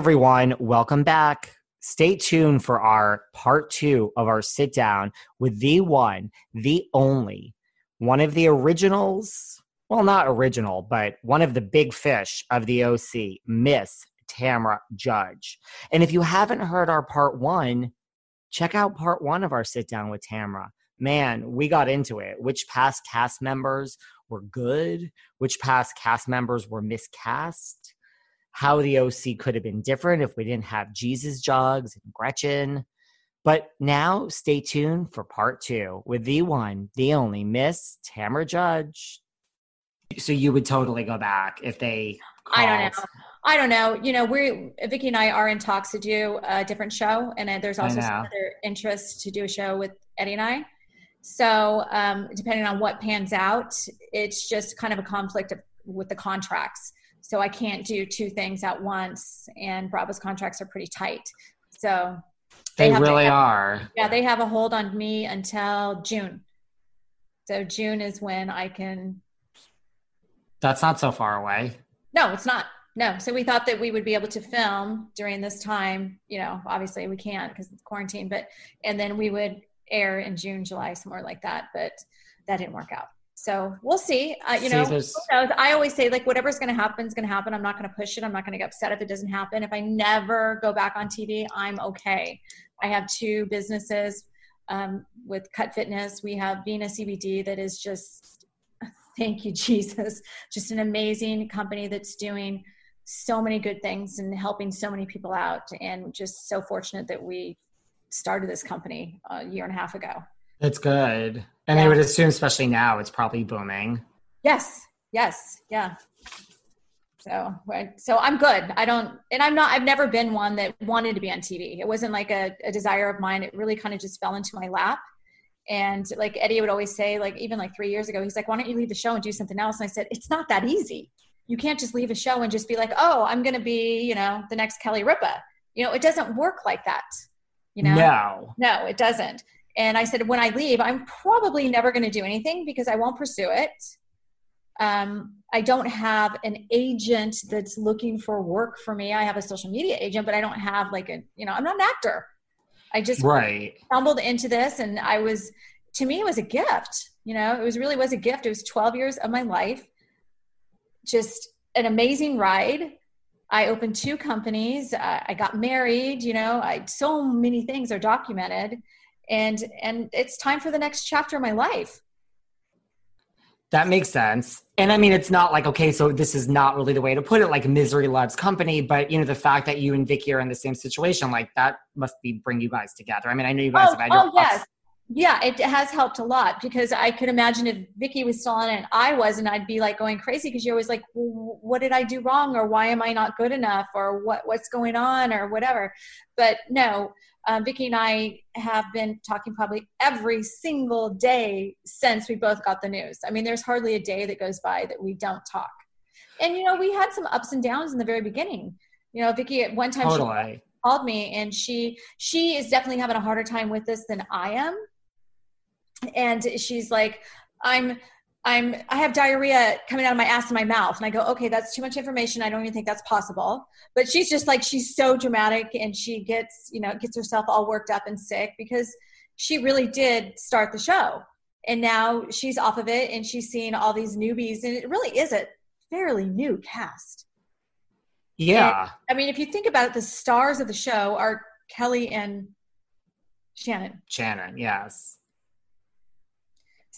Everyone, welcome back. Stay tuned for our part two of our sit down with the one, the only, one of the originals, well, not original, but one of the big fish of the OC, Miss Tamra Judge. And if you haven't heard our part one, check out part one of our sit down with Tamra. Man, we got into it. Which past cast members were good? Which past cast members were miscast? How the OC could have been different if we didn't have Jesus Jugs and Gretchen. But now stay tuned for part two with the one, the only Miss Tamra Judge. So you would totally go back if they. Called. I don't know. I don't know. You know, we Vicki and I are in talks to do a different show, and there's also some other interest to do a show with Eddie and I. So um, depending on what pans out, it's just kind of a conflict of, with the contracts so I can't do two things at once. And Bravo's contracts are pretty tight. So they, they really have, are. Yeah, they have a hold on me until June. So June is when I can. That's not so far away. No, it's not. No. So we thought that we would be able to film during this time. You know, obviously we can't because it's quarantine, but, and then we would air in June, July, somewhere like that. But that didn't work out. So we'll see. Uh, you know, I always say like whatever's going to happen is going to happen. I'm not going to push it. I'm not going to get upset if it doesn't happen. If I never go back on TV, I'm okay. I have two businesses um, with Cut Fitness. We have Vena CBD that is just, thank you Jesus, just an amazing company that's doing so many good things and helping so many people out. And just so fortunate that we started this company a year and a half ago. It's good. And yeah. I would assume, especially now, it's probably booming. Yes. Yes. Yeah. So, so I'm good. I don't, and I'm not, I've never been one that wanted to be on TV. It wasn't like a, a desire of mine. It really kind of just fell into my lap. And like Eddie would always say, like, even like three years ago, he's like, why don't you leave the show and do something else? And I said, it's not that easy. You can't just leave a show and just be like, oh, I'm going to be, you know, the next Kelly Ripa. You know, it doesn't work like that. You know? No. No, it doesn't. And I said, when I leave, I'm probably never going to do anything because I won't pursue it. Um, I don't have an agent that's looking for work for me. I have a social media agent, but I don't have like a, you know, I'm not an actor. I just right. stumbled into this and I was, to me, it was a gift. You know, it was really was a gift. It was 12 years of my life. Just an amazing ride. I opened two companies. Uh, I got married, you know, I, so many things are documented and and it's time for the next chapter of my life. That makes sense. And i mean it's not like okay so this is not really the way to put it like misery loves company but you know the fact that you and Vicki are in the same situation like that must be bring you guys together. I mean i know you guys oh, have had your oh, yes. Yeah it has helped a lot because i could imagine if Vicki was still on it and i was and i'd be like going crazy because you're always like well, what did i do wrong? Or why am i not good enough? Or what what's going on? Or whatever. But no um, Vicki and I have been talking probably every single day since we both got the news. I mean, there's hardly a day that goes by that we don't talk. And you know, we had some ups and downs in the very beginning. You know, Vicki at one time totally. she called me and she she is definitely having a harder time with this than I am. And she's like, I'm I'm I have diarrhea coming out of my ass and my mouth. And I go, okay, that's too much information. I don't even think that's possible. But she's just like she's so dramatic and she gets, you know, gets herself all worked up and sick because she really did start the show. And now she's off of it and she's seeing all these newbies and it really is a fairly new cast. Yeah. And, I mean, if you think about it, the stars of the show are Kelly and Shannon. Shannon, yes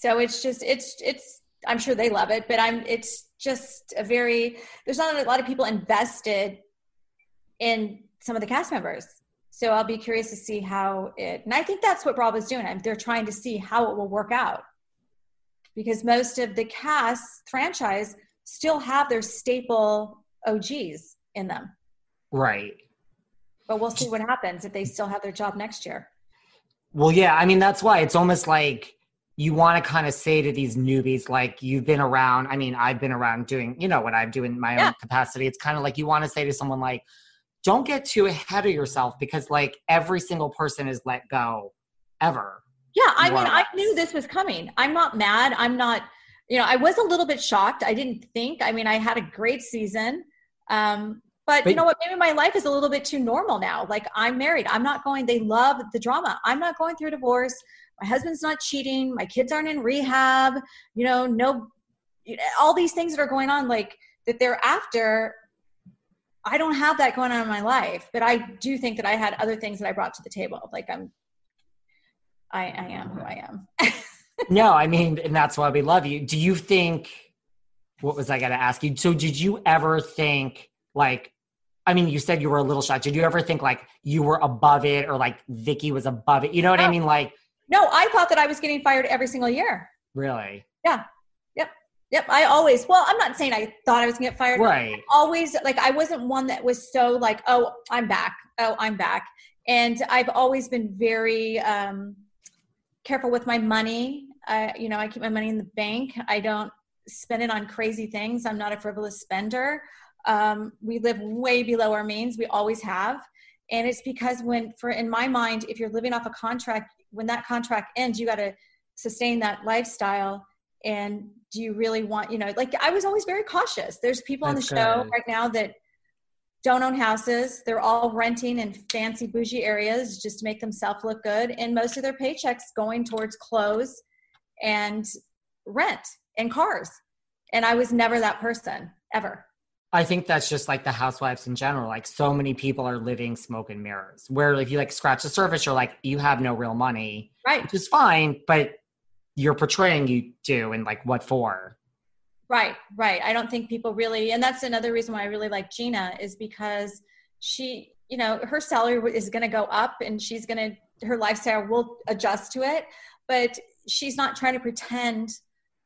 so it's just it's it's I'm sure they love it, but I'm it's just a very there's not a lot of people invested in some of the cast members. So I'll be curious to see how it and I think that's what Bravo's doing. They're trying to see how it will work out. Because most of the cast franchise still have their staple OGs in them. Right. But we'll see what happens if they still have their job next year. Well, yeah, I mean that's why it's almost like you want to kind of say to these newbies, like you've been around. I mean, I've been around doing, you know, what I'm doing in my yeah. own capacity. It's kind of like you want to say to someone, like, don't get too ahead of yourself because, like, every single person is let go ever. Yeah, I mean, I knew this was coming. I'm not mad. I'm not, you know, I was a little bit shocked. I didn't think. I mean, I had a great season. Um, but, but, you know what? Maybe my life is a little bit too normal now. Like I'm married. I'm not going. They love the drama. I'm not going through a divorce my husband's not cheating my kids aren't in rehab you know no all these things that are going on like that they're after i don't have that going on in my life but i do think that i had other things that i brought to the table like i'm i, I am who i am no i mean and that's why we love you do you think what was i going to ask you so did you ever think like I mean, you said you were a little shocked. Did you ever think like you were above it or like Vicki was above it? You know what oh. I mean? Like, no, I thought that I was getting fired every single year. Really? Yeah. Yep. Yep. I always, well, I'm not saying I thought I was going to get fired. Right. I always, like, I wasn't one that was so like, oh, I'm back. Oh, I'm back. And I've always been very um, careful with my money. I, you know, I keep my money in the bank. I don't spend it on crazy things. I'm not a frivolous spender. Um, we live way below our means. We always have. And it's because when, for in my mind, if you're living off a contract, when that contract ends you got to sustain that lifestyle. And do you really want you know like i was always very cautious. There's people That's on the show right now that don't own houses. They're all renting in fancy bougie areas just to make themselves look good. And most of their paychecks going towards clothes and rent and cars. And i was never that person ever I think that's just like the housewives in general. Like so many people are living smoke and mirrors. Where if you like scratch the surface, you're like, you have no real money. Right. Which is fine, but you're portraying you do and like what for? Right, right. I don't think people really and that's another reason why I really like Gina is because she, you know, her salary is gonna go up and she's gonna her lifestyle will adjust to it, but she's not trying to pretend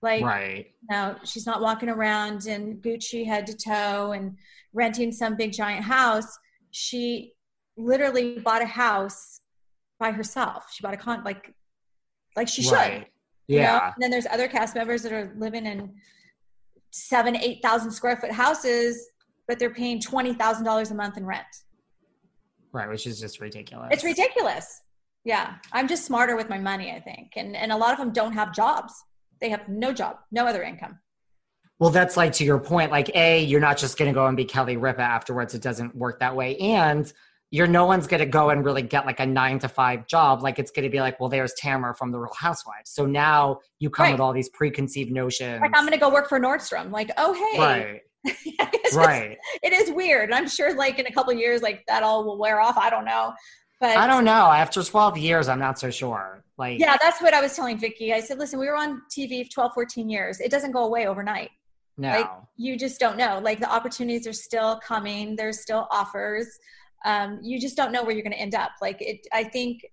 like, right. no, she's not walking around in Gucci head to toe and renting some big giant house. She literally bought a house by herself. She bought a con like, like she should. Right. Yeah. know? And then there's other cast members that are living in seven, eight thousand square foot houses, but they're paying twenty thousand dollars a month in rent. Right, which is just ridiculous. It's ridiculous. Yeah, I'm just smarter with my money, I think, and and a lot of them don't have jobs they have no job, no other income. Well, that's like to your point, like A, you're not just going to go and be Kelly Ripa afterwards. It doesn't work that way. And you're no one's going to go and really get like a nine to five job. Like it's going to be like, well, there's Tamara from the Real Housewives. So now you come right. with all these preconceived notions. Like I'm going to go work for Nordstrom. Like, oh, hey. Right. right. Just, it is weird. And I'm sure like in a couple years, like that all will wear off. I don't know. But I don't know. After 12 years, I'm not so sure. Like, yeah, that's what I was telling Vicki. I said, listen, we were on TV for 12, 14 years. It doesn't go away overnight. No. Like, you just don't know. Like, the opportunities are still coming, there's still offers. Um, you just don't know where you're going to end up. Like, it, I think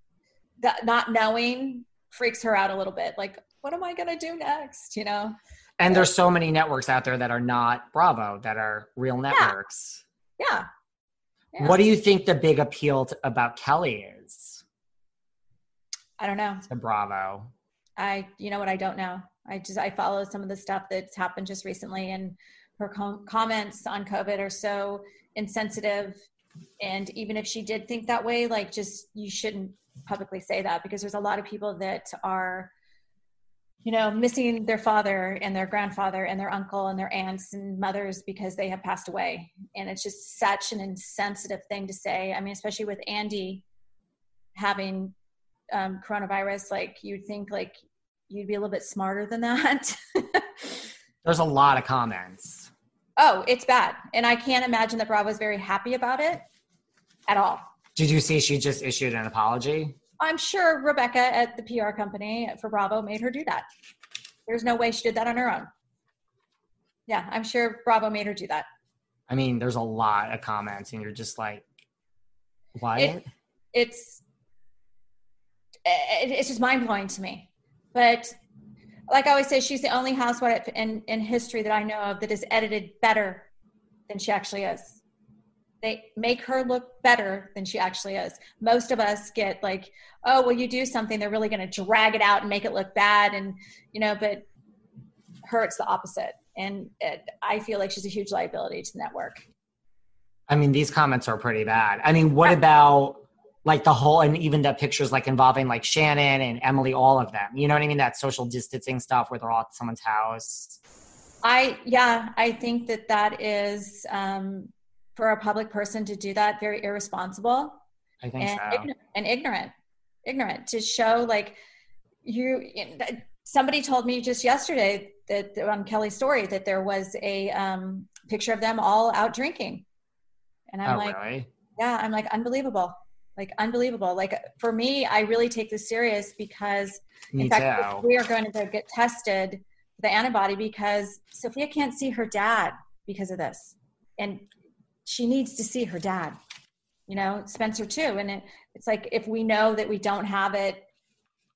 that not knowing freaks her out a little bit. Like, what am I going to do next? You know? And there's so many networks out there that are not Bravo, that are real networks. yeah. yeah. Yeah. What do you think the big appeal to, about Kelly is? I don't know. To Bravo. I, you know what? I don't know. I just I follow some of the stuff that's happened just recently, and her com- comments on COVID are so insensitive. And even if she did think that way, like just you shouldn't publicly say that because there's a lot of people that are you know, missing their father and their grandfather and their uncle and their aunts and mothers because they have passed away. And it's just such an insensitive thing to say. I mean, especially with Andy having um, coronavirus, like you'd think like you'd be a little bit smarter than that. There's a lot of comments. Oh, it's bad. And I can't imagine that Bravo's very happy about it at all. Did you see she just issued an apology? I'm sure Rebecca at the PR company for Bravo made her do that. There's no way she did that on her own. Yeah, I'm sure Bravo made her do that. I mean, there's a lot of comments, and you're just like, why? It, it's it, it's just mind blowing to me. But like I always say, she's the only housewife in, in history that I know of that is edited better than she actually is. They make her look better than she actually is. Most of us get like, oh, well, you do something, they're really going to drag it out and make it look bad. And, you know, but her, it's the opposite. And it, I feel like she's a huge liability to the network. I mean, these comments are pretty bad. I mean, what about like the whole and even the pictures like involving like Shannon and Emily, all of them. You know what I mean? That social distancing stuff where they're all at someone's house. I yeah, I think that that is um, for a public person to do that very irresponsible. I think and, so. ignorant, and ignorant, ignorant to show like you. Somebody told me just yesterday that on Kelly's story that there was a um, picture of them all out drinking, and I'm oh, like, really? yeah, I'm like unbelievable like unbelievable like for me i really take this serious because Me in fact too. we are going to get tested the antibody because sophia can't see her dad because of this and she needs to see her dad you know spencer too. And it, it's like if we know that we don't have it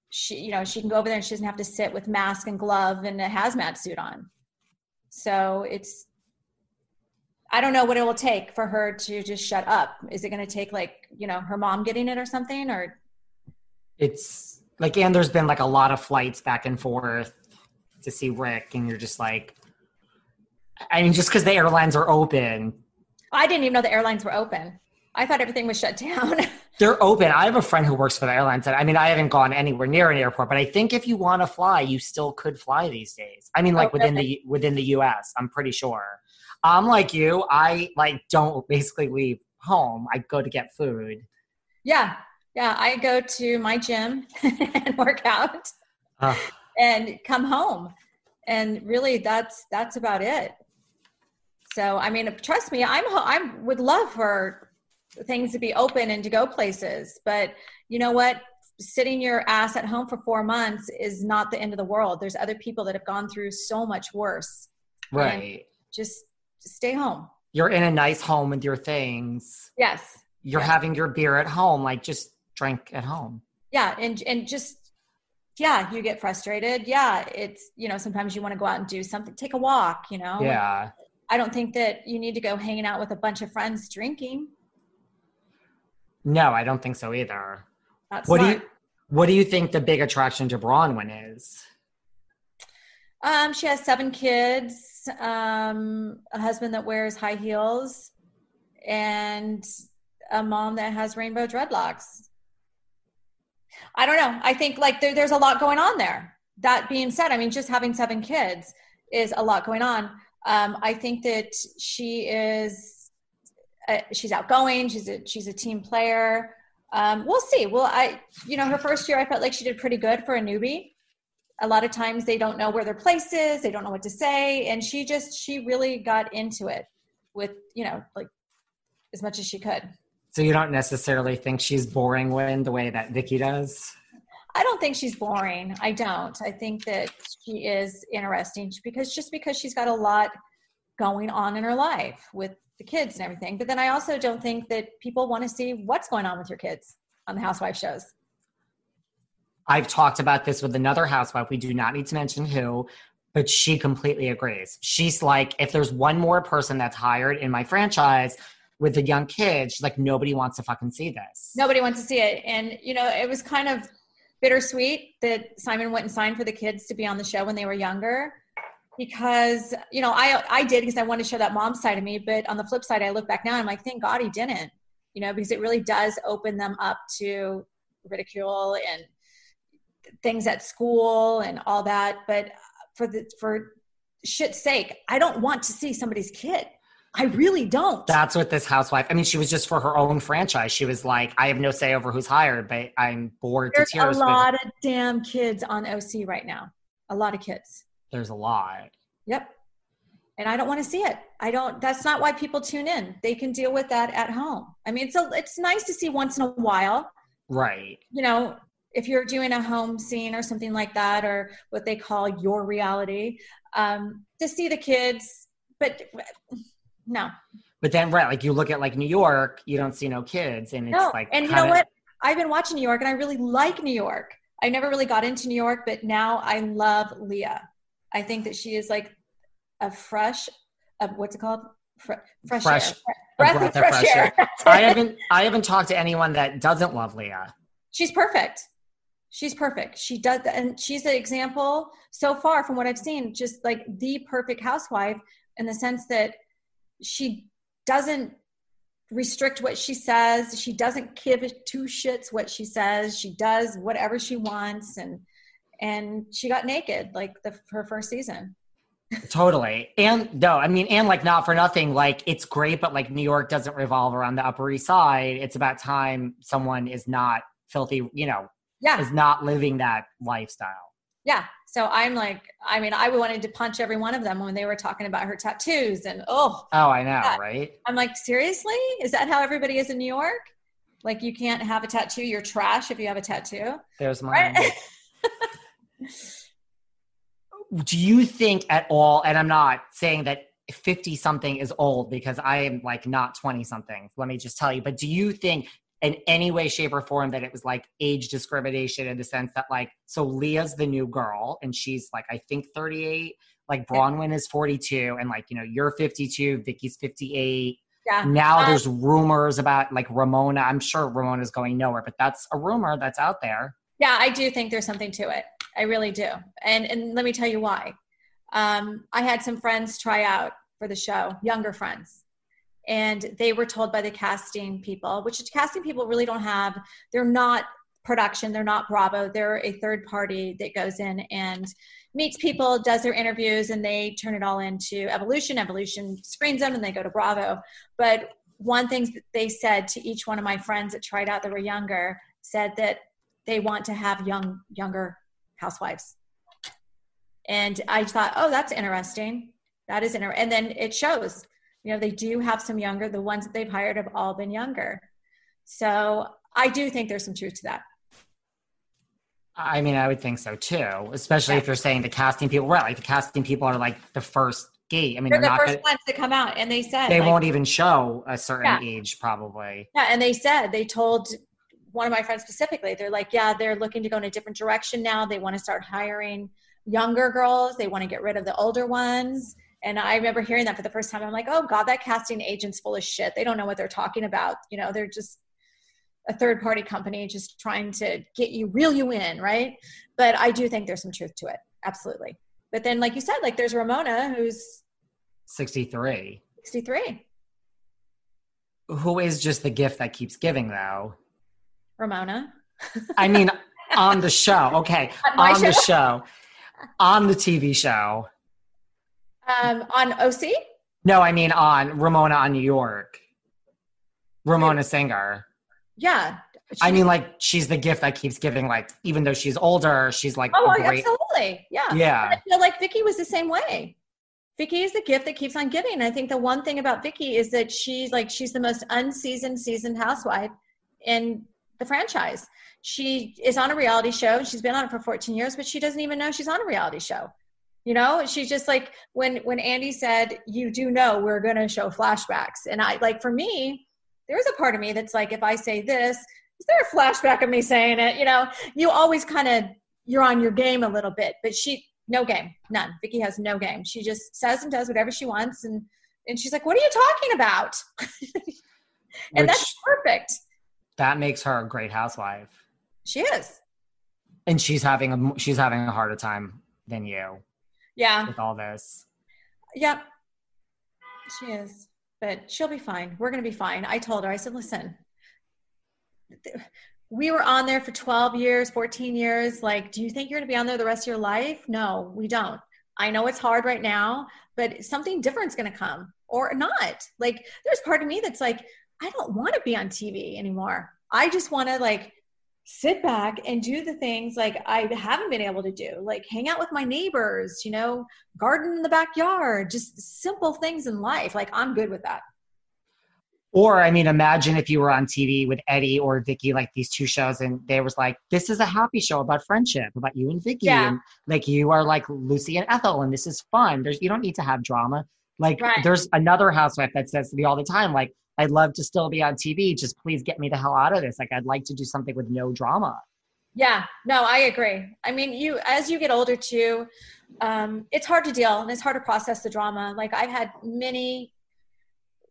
she you know she can go over there and she doesn't have to sit with mask and glove and a hazmat suit on. So it's I don't know what it will take for her to just shut up. Is it going to take like, you know, her mom getting it or something or? It's like, and there's been like a lot of flights back and forth to see Rick, and you're just like, I mean, just because the airlines are open, I didn't even know the airlines were open. I thought everything was shut down. they're open. I have a friend who works for the airlines, and I mean, I haven't gone anywhere near an airport, but I think if you want to fly, you still could fly these days. I mean, like Oh, within really? the within the U.S., I'm pretty sure. I'm like you. I like don't basically leave home. I go to get food. yeah. Yeah. I go to my gym and work out Ugh. and come home. And really that's, that's about it. So, I mean, trust me, I'm, I would love for things to be open and to go places, but you know what? Sitting your ass at home for four months is not the end of the world. There's other people that have gone through so much worse. right. Just, just stay home. You're in a nice home with your things. Yes. You're Yeah. having your beer at home. Like just drink at home. Yeah. And, and just, yeah, you get frustrated. Yeah. It's, you know, sometimes you want to go out and do something, take a walk, you know? Yeah. I don't think that you need to go hanging out with a bunch of friends drinking. No, I don't think so either. That's What do you What do you think the big attraction to Braunwyn is? Um, she has seven kids, um, a husband that wears high heels, and a mom that has rainbow dreadlocks. I don't know. I think like there, there's a lot going on there. That being said, I mean, just having seven kids is a lot going on. Um, I think that she is, uh, she's outgoing. She's a she's a team player. Um, we'll see. Well, I, you know, her first year, I felt like she did pretty good for a newbie a lot of times they don't know where their place is they don't know what to say and she just she really got into it with you know like as much as she could So you don't necessarily think she's boring when the way that Vicki does? I don't think she's boring i don't i think that she is interesting because just because she's got a lot going on in her life with the kids and everything but then i also don't think that people want to see what's going on with your kids on the housewife shows I've talked about this with another housewife. We do not need to mention who, but she completely agrees. She's like, if there's one more person that's hired in my franchise with the young kids, she's like, nobody wants to fucking see this. nobody wants to see it and you know it was kind of bittersweet that simon went and signed for the kids to be on the show when they were younger because you know i i did because i wanted to show that mom side of me. But on the flip side i look back now and i'm like thank god he didn't you know because it really does open them up to ridicule and things at school and all that. But for the for shit's sake i don't want to see somebody's kid i really don't That's what this housewife, I mean, she was just for her own franchise. She was like, I have no say over who's hired, but I'm bored There's to a tears. with- lot of damn kids on OC right now. A lot of kids. There's a lot. Yep. And I don't want to see it. I don't. That's not why people tune in. They can deal with that at home. I mean, it's a, it's nice to see once in a while. Right. You know, if you're doing a home scene or something like that, or what they call your reality, um, to see the kids. But no. But then, right, like you look at like New York, you don't see no kids, and it's no. like. And you know what? I've been watching New York, and I really like New York. I never really got into New York, but now I love Leah. I think that she is like a fresh, uh, what's it called? Fre- fresh, Fresh- air. Breath, breath of fresh, air. I haven't I haven't talked to anyone that doesn't love Leah. she's perfect. She's perfect. She does, and she's an example so far from what I've seen, just like the perfect housewife in the sense that she doesn't restrict what she says. She doesn't give two shits what she says. She does whatever she wants, and and she got naked like the her first season. Totally. And no, I mean, and like not for nothing, like it's great, but like New York doesn't revolve around the Upper East Side. It's about time someone is not filthy, you know, Yeah, is not living that lifestyle. yeah. So I'm like, I mean, I wanted to punch every one of them when they were talking about her tattoos, and oh, Oh, I know, Yeah. right? I'm like, seriously? Is that how everybody is in New York? Like, you can't have a tattoo. You're trash if you have a tattoo, There's mine. right? Do you think at all, and I'm not saying that 50 something is old because I am like not 20 something, let me just tell you, but do you think in any way, shape, or form that it was like age discrimination in the sense that like, so Leah's the new girl and she's like, I think 38, like Braunwyn is 42, and like, you know, you're 52, Vicki's 58. yeah. Now Uh, there's rumors about like Ramona. I'm sure Ramona's going nowhere, but that's a rumor that's out there. Yeah, I do think there's something to it. I really do. And and let me tell you why. Um, I had some friends try out for the show, younger friends. And they were told by the casting people, which the casting people really don't have, they're not production, they're not Bravo, they're a third party that goes in and meets people, does their interviews, and they turn it all into Evolution. Evolution screens them and they go to Bravo. But one thing that they said to each one of my friends that tried out that were younger said that they want to have young younger housewives and i thought oh that's interesting that is interesting and then it shows you know they do have some younger the ones that they've hired have all been younger so i do think there's some truth to that I mean, I would think so too, especially Yeah. if you're saying the casting people, right? Like the casting people are like the first gate. I mean, they're they're, the not. first Gonna, ones to come out and they said they like, won't even show a certain Yeah. age, probably. Yeah, and they said they told one of my friends specifically, they're like, yeah, they're looking to go in a different direction now. They want to start hiring younger girls. They want to get rid of the older ones. And I remember hearing that for the first time. I'm like, oh God, that casting agent's full of shit. They don't know what they're talking about. You know, they're just a third party company just trying to get you, reel you in, right? But I do think there's some truth to it. Absolutely. But then, like you said, like there's Ramona who's 63. 63. Who is just the gift that keeps giving, though? Ramona. I mean, on the show. Okay. On on the show? show. On the TV show. Um, on OC? No, I mean on Ramona on New York. Ramona Singer. Yeah. I mean, like, she's the gift that keeps giving, like, even though she's older, she's like Oh, great. absolutely. Yeah. Yeah. I feel like Vicki was the same way. Vicki is the gift that keeps on giving. I think the one thing about Vicki is that she's like she's the most unseasoned seasoned housewife in the franchise. She is on a reality show. She's been on it for 14 years, but she doesn't even know she's on a reality show. You know, she's just like when when Andy said, "You do know we're going to show flashbacks," and I like for me, there's a part of me that's like, if I say this, is there a flashback of me saying it? You know, you always kind of you're on your game a little bit, but she no game, none. Vicki has no game. She just says and does whatever she wants, and and she's like, "What are you talking about?" and that's perfect. That makes her a great housewife. She is. And she's having a she's having a harder time than you Yeah. with all this. Yep. She is. But she'll be fine. We're going to be fine. I told her, I said, listen, we were on there for 12 years, 14 years. Like, do you think you're going to be on there the rest of your life? No, we don't. I know it's hard right now, but something different's going to come or not. Like, there's part of me that's like, I don't want to be on TV anymore. I just want to, like, sit back and do the things like I haven't been able to do, like hang out with my neighbors, you know, garden in the backyard, just simple things in life. Like I'm good with that. Or I mean, imagine if you were on TV with Eddie or Vicki, like these two shows, and they was like, "This is a happy show about friendship, about you and Vicki, Yeah. and like you are like Lucy and Ethel, and this is fun. There's you don't need to have drama. Like Right. there's another housewife that says to me all the time, like I'd love to still be on TV, just please get me the hell out of this. Like I'd like to do something with no drama. Yeah, no, I agree. I mean, you as you get older too, um, it's hard to deal and it's hard to process the drama. Like I've had many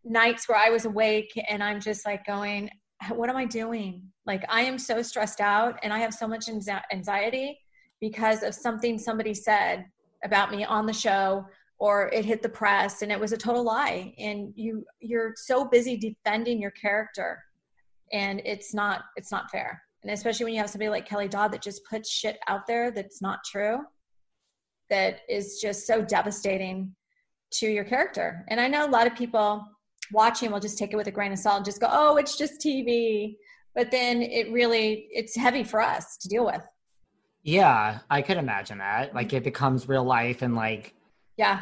nights where I was awake and I'm just like going, "What am I doing?" Like I am so stressed out and I have so much anxiety because of something somebody said about me on the show or it hit the press and it was a total lie. And you you're so busy defending your character and it's not it's not fair. And especially when you have somebody like kelly dodd that just puts shit out there that's not true that is just so devastating to your character. And i know a lot of people watching will just take it with a grain of salt and just go oh it's just tv but then it really it's heavy for us to deal with. Yeah, I could imagine that. Like it becomes real life and like yeah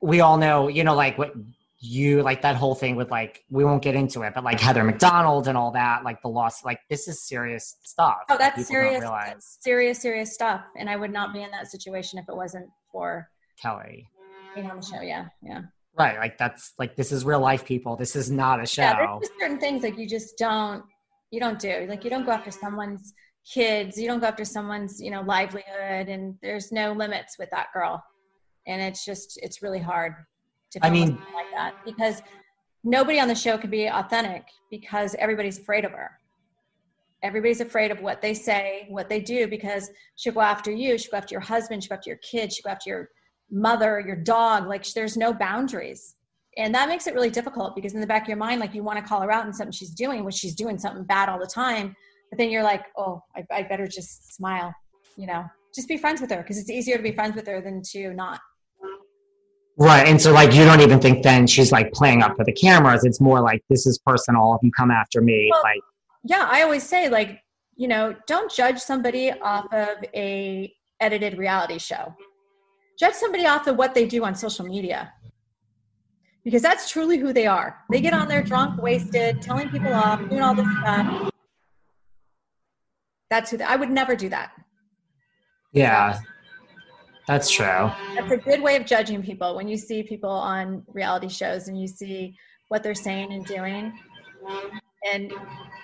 we all know, you know, like what you like that whole thing with like we won't get into it, but like Heather McDonald and all that, like the loss, like this is serious stuff. oh that's serious that's serious serious stuff and i would not be in that situation if it wasn't for Kelly. being on the show yeah yeah Right. Like that's like this is real life people. This is not a show. Yeah, there's certain things like you just don't you don't do. Like you don't go after someone's kids, you don't go after someone's, you know, livelihood and there's no limits with that girl. And it's just it's really hard to I mean- like that because nobody on the show can be authentic because everybody's afraid of her. Everybody's afraid of what they say, what they do, because she'll go after you, she'll go after your husband, she'll go after your kids, she'll go after your mother, your dog. Like there's no boundaries. And that makes it really difficult because in the back of your mind, like you want to call her out on something she's doing, which she's doing something bad all the time. But then you're like, oh, I, I better just smile, you know, just be friends with her because it's easier to be friends with her than to not. Right. And so like you don't even think then she's like playing up for the cameras. It's more like this is personal. If you come after me, Well- like yeah i always say like you know don't judge somebody off of a edited reality show judge somebody off of what they do on social media because that's truly who they are they get on there drunk wasted telling people off doing all this stuff that's who they, i would never do that yeah. That's true. that's a good way of judging people when you see people on reality shows and you see what they're saying and doing and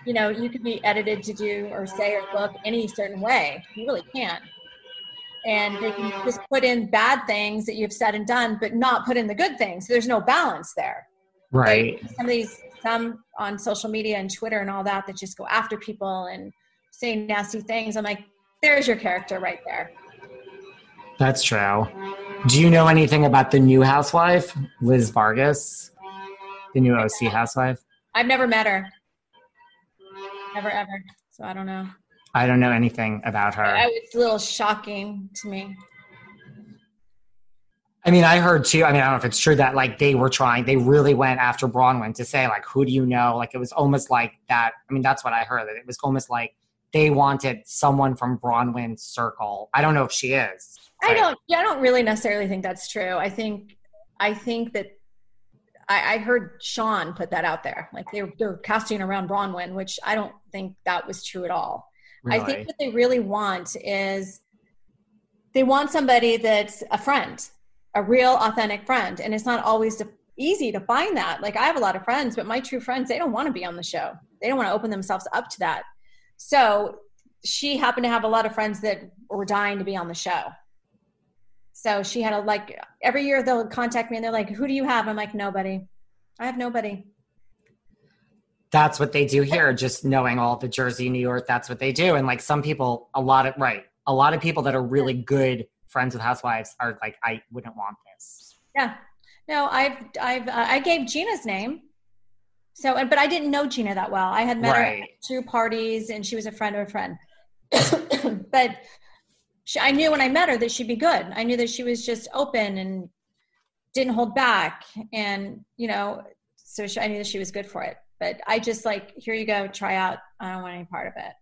you know you could be edited to do or say or look any certain way you really can't. and they can just put in bad things that you've said and done but not put in the good things there's no balance there Right. some of these some on social media and twitter and all that that just go after people and say nasty things i'm like there's your character right there That's true. Do you know anything about the new housewife, Liz Vargas? The new OC housewife? i've never met her never ever so i don't know I don't know anything about her. I, was a little shocking to me I mean, I heard too. I mean, I don't know if it's true that like they were trying, they really went after Braunwyn to say like, who do you know? Like it was almost like that. I mean, that's what I heard. That it was almost like they wanted someone from Braunwyn's circle. I don't know if she is. I don't. Yeah, I don't really necessarily think that's true. I think, I think that I, I heard Sean put that out there. Like they're they were casting around Braunwyn, which I don't think that was true at all. I think what they really want is they want somebody that's a friend, a real authentic friend, and it's not always to, easy to find that. Like I have a lot of friends, but my true friends they don't want to be on the show. They don't want to open themselves up to that. So she happened to have a lot of friends that were dying to be on the show. So she had a like every year they'll contact me and they're like, "Who do you have?" I'm like, "Nobody. I have nobody." that's what they do here. Just knowing all the Jersey, New York, that's what they do. And like some people, a lot of right, a lot of people that are really good friends with housewives are like, I wouldn't want this. Yeah. No, I've I've uh, I gave Gina's name. So, and but I didn't know Gina that well. I had met her at two parties, and she was a friend of a friend. but she, I knew when I met her that she'd be good. I knew that she was just open and didn't hold back, and you know, so she, I knew that she was good for it. But I just like, here you go, try out. I don't want any part of it.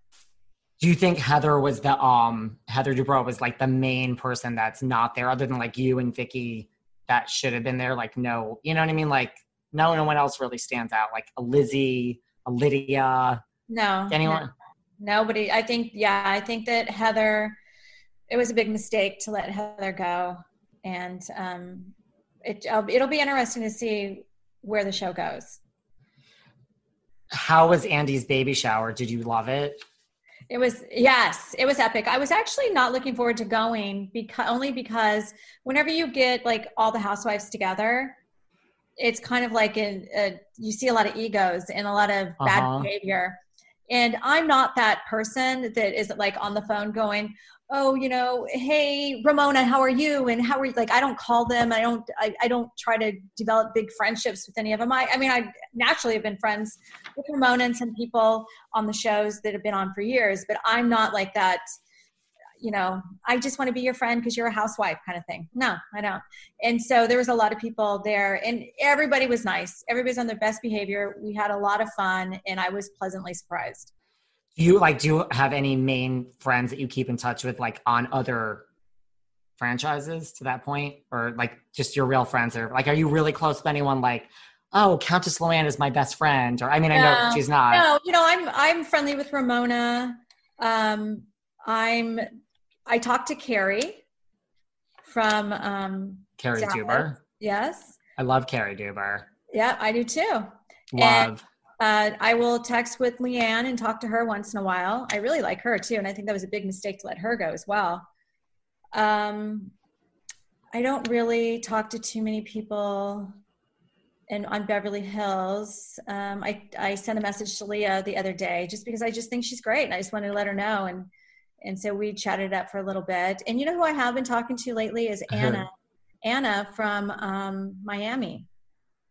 Do you think Heather was the um Heather Dubrow was like the main person that's not there, other than like you and Vicki that should have been there? Like, no, you know what I mean? Like, No, no one else really stands out. Like a Lizzie, a Lydia. No. Anyone? No, nobody. I think, yeah, I think that Heather, it was a big mistake to let Heather go. And um, it, it'll be interesting to see where the show goes. How was Andy's baby shower? Did you love it? It was yes, it was epic. I was actually not looking forward to going because only because whenever you get like all the housewives together, it's kind of like in a, you see a lot of egos and a lot of bad uh-huh. behavior. And I'm not that person that is like on the phone going, oh you know hey ramona how are you? And how are you? Like i don't call them. I don't i, I don't try to develop big friendships with any of them I, I mean i naturally have been friends with ramona and some people on the shows that have been on for years but i'm not like that you know i just want to be your friend because you're a housewife kind of thing. No i don't. And so there was a lot of people there and everybody was nice. Everybody's on their best behavior. We had a lot of fun and i was pleasantly surprised do you like do you have any main friends that you keep in touch with like on other franchises to that point? Or like just your real friends or like are you really close with anyone like oh countess luann is my best friend or i mean no, i know she's not. No you know i'm i'm friendly with ramona. Um i'm i talked to Cary from um Cary Dallas. Deuber. Yes. I love Cary Deuber. Yeah i do too. Love. and uh, I will text with LeeAnne and talk to her once in a while. I really like her too, and I think that was a big mistake to let her go as well. Um, I don't really talk to too many people in on Beverly Hills. Um, I I sent a message to Leah the other day just because I just think she's great, and I just wanted to let her know. And and so we chatted up for a little bit. And you know who I have been talking to lately is Anna. Anna from um, Miami.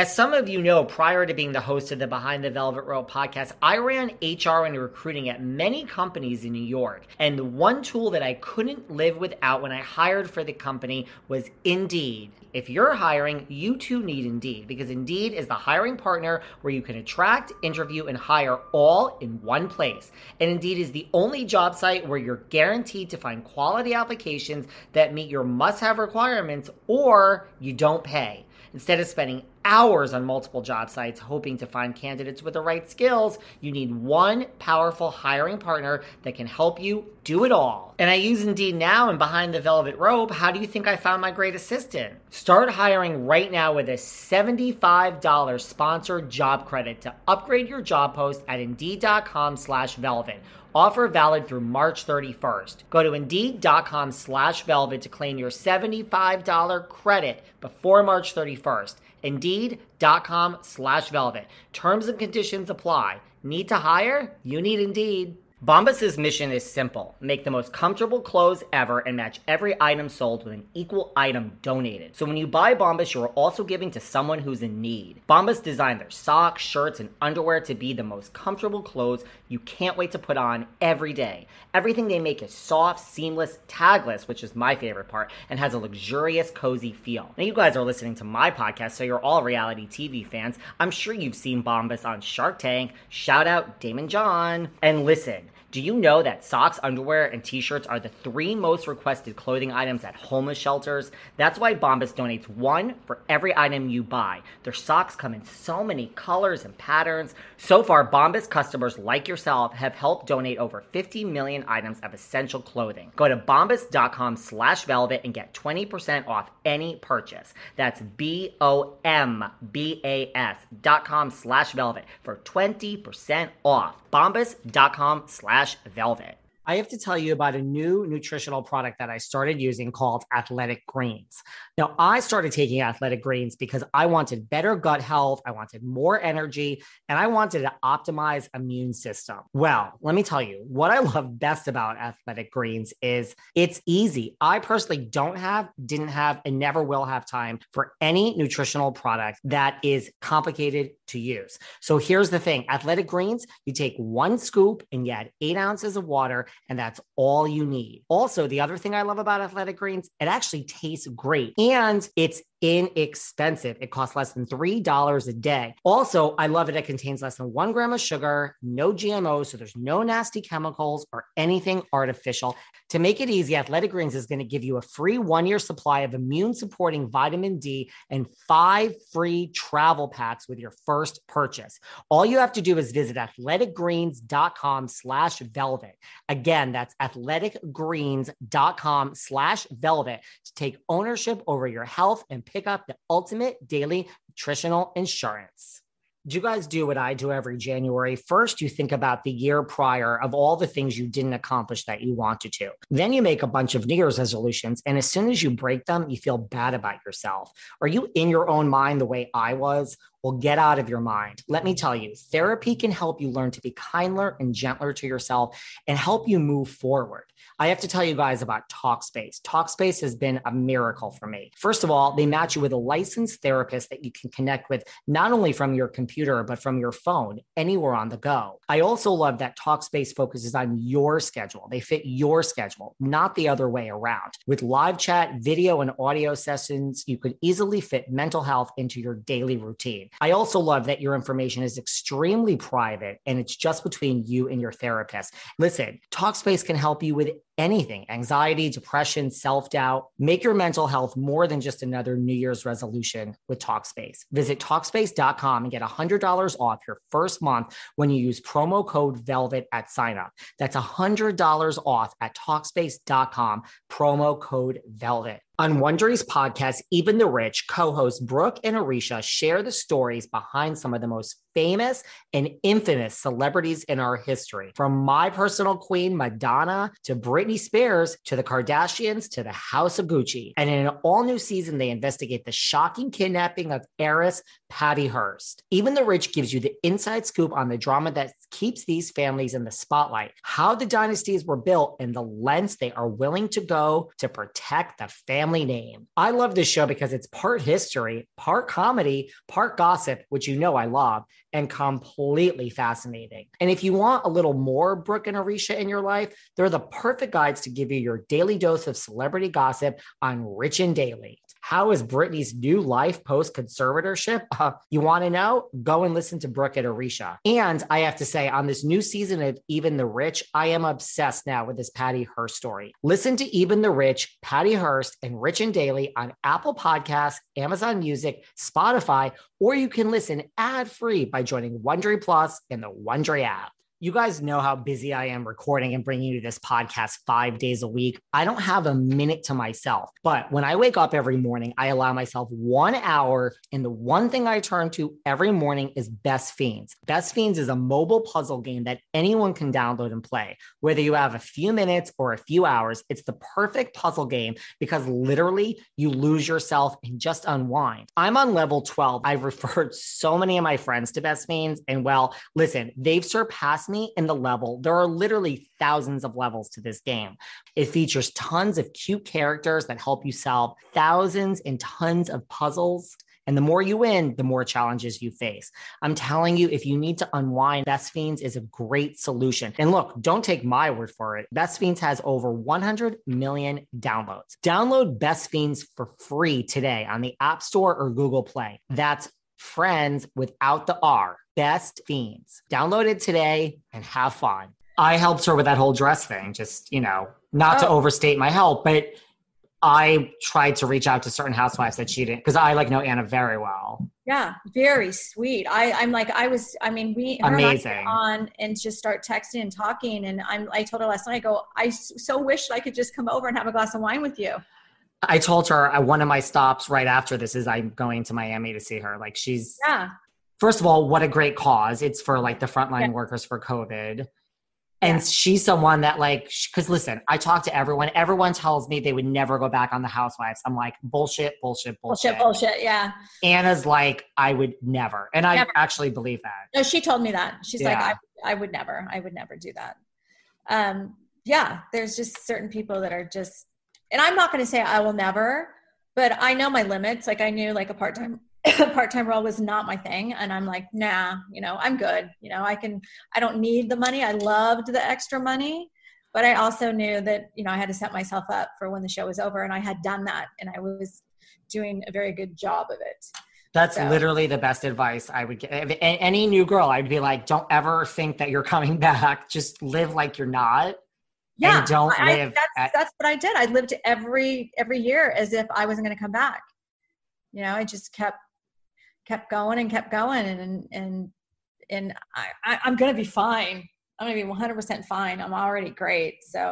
As some of you know, prior to being the host of the Behind the Velvet Rope podcast, I ran HR and recruiting at many companies in New York. And the one tool that I couldn't live without when I hired for the company was Indeed. If you're hiring, you too need Indeed because Indeed is the hiring partner where you can attract, interview, and hire all in one place. And Indeed is the only job site where you're guaranteed to find quality applications that meet your must have requirements or you don't pay. Instead of spending hours on multiple job sites hoping to find candidates with the right skills, you need one powerful hiring partner that can help you do it all. And I use Indeed now and behind the velvet rope. How do you think I found my great assistant? Start hiring right now with a $75 sponsored job credit to upgrade your job post at indeed.com slash velvet. Offer valid through March 31st. Go to Indeed.com slash Velvet to claim your $75 credit before March 31st. Indeed.com slash Velvet. Terms and conditions apply. Need to hire? You need Indeed. Bombas's mission is simple make the most comfortable clothes ever and match every item sold with an equal item donated. So when you buy Bombas, you are also giving to someone who's in need. Bombas designed their socks, shirts, and underwear to be the most comfortable clothes you can't wait to put on every day. Everything they make is soft, seamless, tagless, which is my favorite part, and has a luxurious, cozy feel. Now, you guys are listening to my podcast, so you're all reality TV fans. I'm sure you've seen Bombas on Shark Tank. Shout out Daymond John. And listen, Do you know that socks, underwear, and t shirts are the three most requested clothing items at homeless shelters? That's why Bombas donates one for every item you buy. Their socks come in so many colors and patterns. So far, Bombas customers like yourself have helped donate over 50 million items of essential clothing. Go to bombas.com slash velvet and get 20% off any purchase. That's B O M B A S dot com slash velvet for 20% off. Bombas.com slash velvet. I have to tell you about a new nutritional product that I started using called Athletic Greens. Now, I started taking Athletic Greens because I wanted better gut health, I wanted more energy, and I wanted to optimize immune system. Well, let me tell you, what I love best about Athletic Greens is it's easy. I personally don't have, didn't have, and never will have time for any nutritional product that is complicated to use. So here's the thing Athletic Greens, you take one scoop and you add eight ounces of water and that's all you need. Also, the other thing I love about athletic greens, it actually tastes great and it's inexpensive. It costs less than $3 a day. Also, I love it. It contains less than one gram of sugar, no GMOs, so there's no nasty chemicals or anything artificial. To make it easy, Athletic Greens is going to give you a free one year supply of immune supporting vitamin D and five free travel packs with your first purchase. All you have to do is visit athleticgreens.com slash velvet. Again, that's athleticgreens.com slash velvet to take ownership over your health and pick up the ultimate daily nutritional insurance. Do you guys do what I do every January? First, you think about the year prior of all the things you didn't accomplish that you wanted to. Then you make a bunch of New Year's resolutions. And as soon as you break them, you feel bad about yourself. Are you in your own mind the way I was? Well, get out of your mind. Let me tell you, therapy can help you learn to be kinder and gentler to yourself and help you move forward. I have to tell you guys about Talkspace. Talkspace has been a miracle for me. First of all, they match you with a licensed therapist that you can connect with not only from your computer, but from your phone, anywhere on the go. I also love that Talkspace focuses on your schedule. They fit your schedule, not the other way around. With live chat, video, and audio sessions, you could easily fit mental health into your daily routine. I also love that your information is extremely private and it's just between you and your therapist. Listen, Talkspace can help you with anything anxiety, depression, self doubt. Make your mental health more than just another New Year's resolution with Talkspace. Visit Talkspace.com and get $100 off your first month when you use promo code VELVET at signup. That's $100 off at Talkspace.com, promo code VELVET. On Wondery's podcast, Even the Rich, co-hosts Brooke and Aricia share the stories behind some of the most famous and infamous celebrities in our history. From my personal queen, Madonna, to Britney Spears, to the Kardashians, to the House of Gucci. And in an all new season, they investigate the shocking kidnapping of heiress Patty Hearst. Even the Rich gives you the inside scoop on the drama that keeps these families in the spotlight, how the dynasties were built, and the lengths they are willing to go to protect the family name. I love this show because it's part history, part comedy, part gossip, which you know I love, and completely fascinating. And if you want a little more Brooke and Aricia in your life, they're the perfect guides to give you your daily dose of celebrity gossip on Rich and Daily. How is Britney's new life post conservatorship? Uh, you want to know? Go and listen to Brooke and Aricia. And I have to say, on this new season of Even the Rich, I am obsessed now with this Patty Hearst story. Listen to Even the Rich, Patty Hearst, and Rich and Daily on Apple Podcasts, Amazon Music, Spotify, or you can listen ad free by joining Wondery Plus in the Wondery app. You guys know how busy I am recording and bringing you this podcast five days a week. I don't have a minute to myself. But when I wake up every morning, I allow myself one hour. And the one thing I turn to every morning is Best Fiends. Best Fiends is a mobile puzzle game that anyone can download and play. Whether you have a few minutes or a few hours, it's the perfect puzzle game because literally you lose yourself and just unwind. I'm on level 12. I've referred so many of my friends to Best Fiends. And well, listen, they've surpassed me in the level. There are literally thousands of levels to this game. It features tons of cute characters that help you solve thousands and tons of puzzles. And the more you win, the more challenges you face. I'm telling you, if you need to unwind, Best Fiends is a great solution. And look, don't take my word for it. Best Fiends has over 100 million downloads. Download Best Fiends for free today on the App Store or Google Play. That's friends without the R. Best Fiends. Download it today and have fun. I helped her with that whole dress thing. Just you know, not to Oh. overstate my help, but I tried to reach out to certain housewives that she didn't because I like know Anna very well. Yeah, very sweet. I, I'm like, I was, I mean, we and Amazing. on and just start texting and talking. And I'm, I told her last night, I go, I so wish I could just come over and have a glass of wine with you. I told her uh, one of my stops right after this is I'm going to Miami to see her. Like she's Yeah, first of all, what a great cause. It's for like the frontline Yeah. workers for COVID. And Yeah. she's someone that like, because listen, I talk to everyone. Everyone tells me they would never go back on the Housewives. I'm like, bullshit, bullshit, bullshit. bullshit, bullshit. Yeah. Anna's like, I would never, and I actually believe that. No, she told me that. She's like, I, I would never, I would never do that. Um, yeah, there's just certain people that are just, and I'm not going to say I will never, but I know my limits. Like I knew like a part time, part time role was not my thing, and I'm like, nah, you know, I'm good. You know, I can, I don't need the money. I loved the extra money, but I also knew that you know I had to set myself up for when the show was over, and I had done that, and I was doing a very good job of it. That's So- literally the best advice I would give. If any new girl, I'd be like, don't ever think that you're coming back. Just live like you're not. yeah and don't I- live that's, at- that's what i did i lived every every year as if i wasn't going to come back you know i just kept kept going and kept going and and and I, I i'm going to be fine i'm going to be 100% fine i'm already great so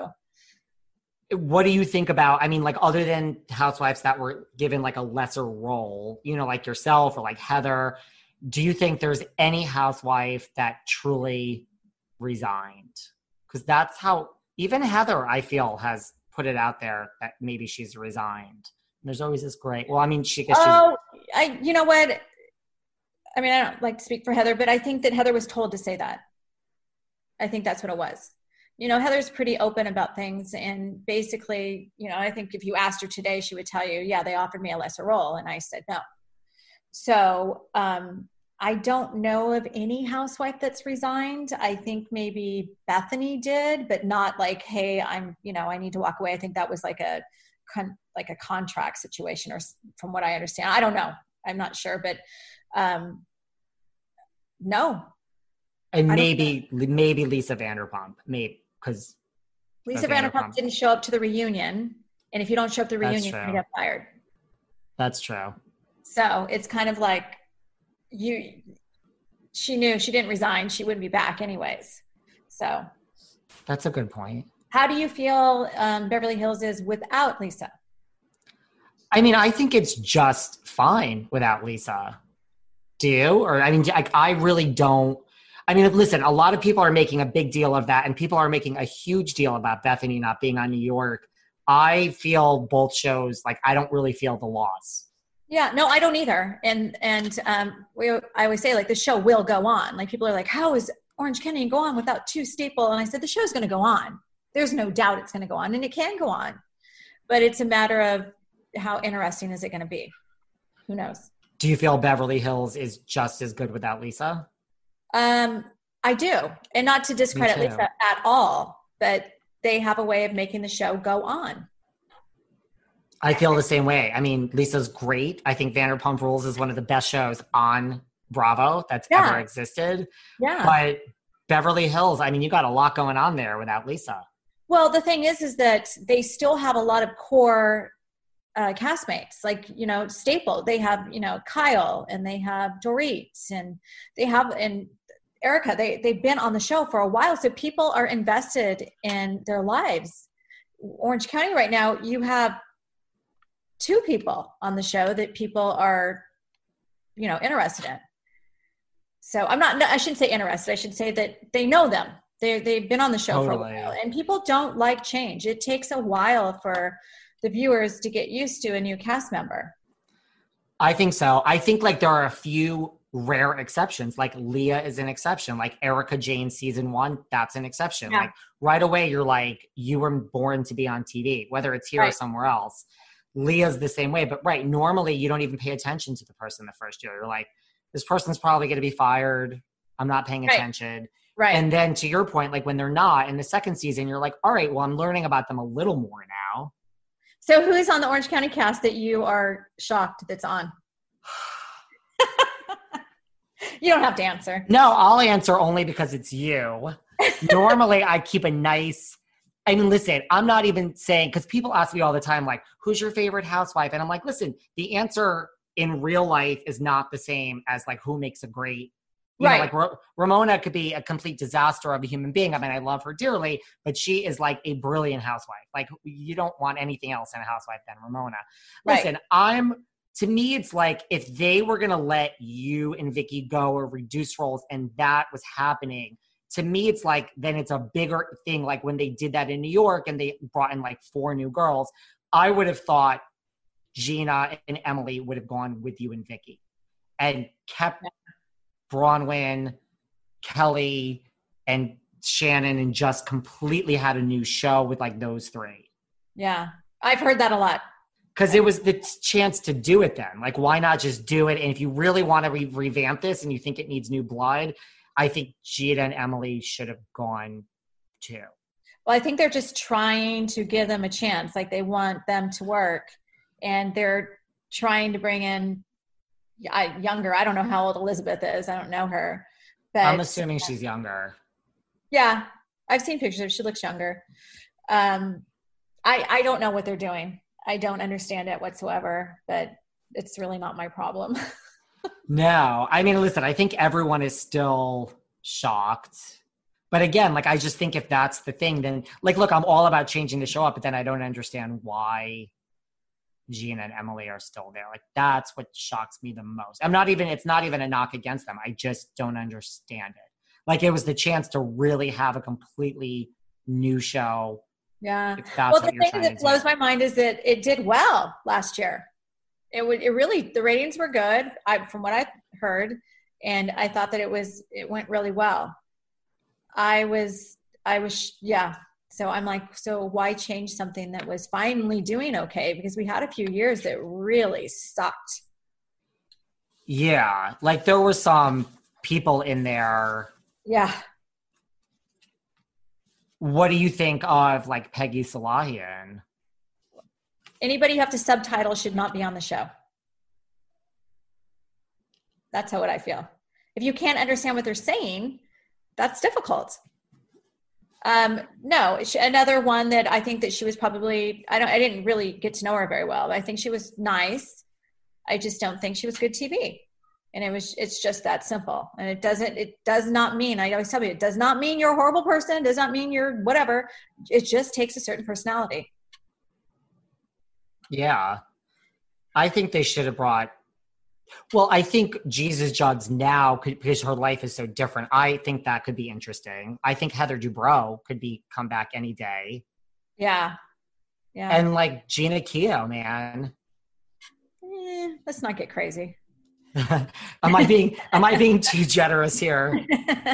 What do you think about? I mean, like other than housewives that were given like a lesser role, you know, like yourself or like Heather, do you think there's any housewife that truly resigned? Because that's how even Heather, I feel, has put it out there that maybe she's resigned. There's always this great. Well, I mean, she she's- oh i you know what i mean i don't like to speak for heather but i think that heather was told to say that. I think that's what it was. You know heather's pretty open about things and basically you know i think if you asked her today she would tell you yeah they offered me a lesser role and i said no. So um i don't know of any housewife that's resigned. I think maybe bethany did but not like hey i'm you know i need to walk away. I think that was like a con- like a contract situation or from what i understand. I don't know. I'm not sure but um no. And I don't maybe maybe Lisa Vanderpump, maybe because lisa no vanderpump. Didn't show up to the reunion and if you don't show up to the reunion gonna get fired. That's true. so it's kind of like you she knew she didn't resign she wouldn't be back anyways. So. That's a good point. how do you feel um, beverly hills is without lisa? I mean, I think it's just fine without Lisa. Do? Or I mean, like, I really don't. I mean, listen, a lot of people are making a big deal of that, and people are making a huge deal about Bethany not being on New York. I feel both shows like I don't really feel the loss. Yeah, no, I don't either. And and um, we I always say like the show will go on. Like people are like, how is Orange County go on without two staple? And I said the show's going to go on. There's no doubt it's going to go on, and it can go on. But it's a matter of how interesting is it going to be? Who knows? Do you feel Beverly Hills is just as good without Lisa? Um, I do, and not to discredit. Lisa at all, but they have a way of making the show go on. I feel the same way. I mean, Lisa's great. I think Vanderpump Rules is one of the best shows on Bravo that's Yeah. ever existed. Yeah. But Beverly Hills, I mean, you got a lot going on there without Lisa. Well, the thing is, is that they still have a lot of core uh, castmates, like you know, staple. They have you know Kyle, and they have Dorit, and they have and Erika. They they've been on the show for a while, so people are invested in their lives. Orange County right now, you have two people on the show that people are, you know, interested in. So I'm not. I shouldn't say interested. I should say that they know them. They they've been on the show for a while, and people don't like change. It takes a while for the viewers to get used to a new cast member. I think so. I think like there are a few rare exceptions. Like Leah is an exception. Like Erika Jayne season one, that's an exception. Yeah. Like right away, you're like, you were born to be on TV, whether it's here or somewhere else. Leah's the same way. But right, normally you don't even pay attention to the person the first year. You're like, this person's probably going to be fired. I'm not paying Right. attention. Right. And then to your point, like when they're not in the second season, you're like, all right, well, I'm learning about them a little more now. So who is on the Orange County cast that you are shocked that's on? you don't have to answer. No, I'll answer only because it's you. normally I keep a nice. I mean, listen, I'm not even saying because people ask me all the time, like, who's your favorite housewife? And I'm like, listen, the answer in real life is not the same as like who makes a great you right. Know, like Ra- Ramona could be a complete disaster of a human being. I mean, I love her dearly, but she is like a brilliant housewife. Like you don't want anything else in a housewife than Ramona. Listen, right. I'm to me, it's like if they were gonna let you and Vicki go or reduce roles, and that was happening. To me, it's like then it's a bigger thing. Like when they did that in New York and they brought in like four new girls, I would have thought Gina and Emily would have gone with you and Vicki and kept Braunwyn, Kelly, and Shannon and just completely had a new show with like those three. Yeah. I've heard that a lot. Because it was the chance to do it then. Like, why not just do it? And if you really want to re- revamp this and you think it needs new blood, I think Gina and Emily should have gone too. Well, I think they're just trying to give them a chance. Like, they want them to work and they're trying to bring in I, younger. I don't know how old Elizabeth is. I don't know her. But I'm assuming she's younger. Yeah, I've seen pictures. She looks younger. Um, I I don't know what they're doing. I don't understand it whatsoever. But it's really not my problem. no, I mean, listen. I think everyone is still shocked. But again, like I just think if that's the thing, then like, look, I'm all about changing the show up, but then I don't understand why Gina and Emily are still there. Like that's what shocks me the most. I'm not even it's not even a knock against them. I just don't understand it. Like it was the chance to really have a completely new show. Yeah. well, the thing that blows my mind is that it did well last year. It would it really the ratings were good. I from what I heard, and I thought that it was it went really well. I was I was yeah so I'm like, so why change something that was finally doing okay? Because we had a few years that really sucked. Yeah, like there were some people in there. Yeah. What do you think of like Peggy Sulahian? Anybody you have to subtitle should not be on the show. That's how what I feel. If you can't understand what they're saying, that's difficult. Um, no, another one that I think that she was probably I don't I didn't really get to know her very well. But I think she was nice. I just don't think she was good TV. And it was it's just that simple. And it doesn't it does not mean I always tell you it does not mean you're a horrible person, does not mean you're whatever. It just takes a certain personality. Yeah. I think they should have brought well, I think Jesus Jugs now could because her life is so different. I think that could be interesting. I think Heather Dubrow could be come back any day. Yeah. Yeah. And like Jeana Keough, man. Eh, let's not get crazy. am I being am I being too generous here?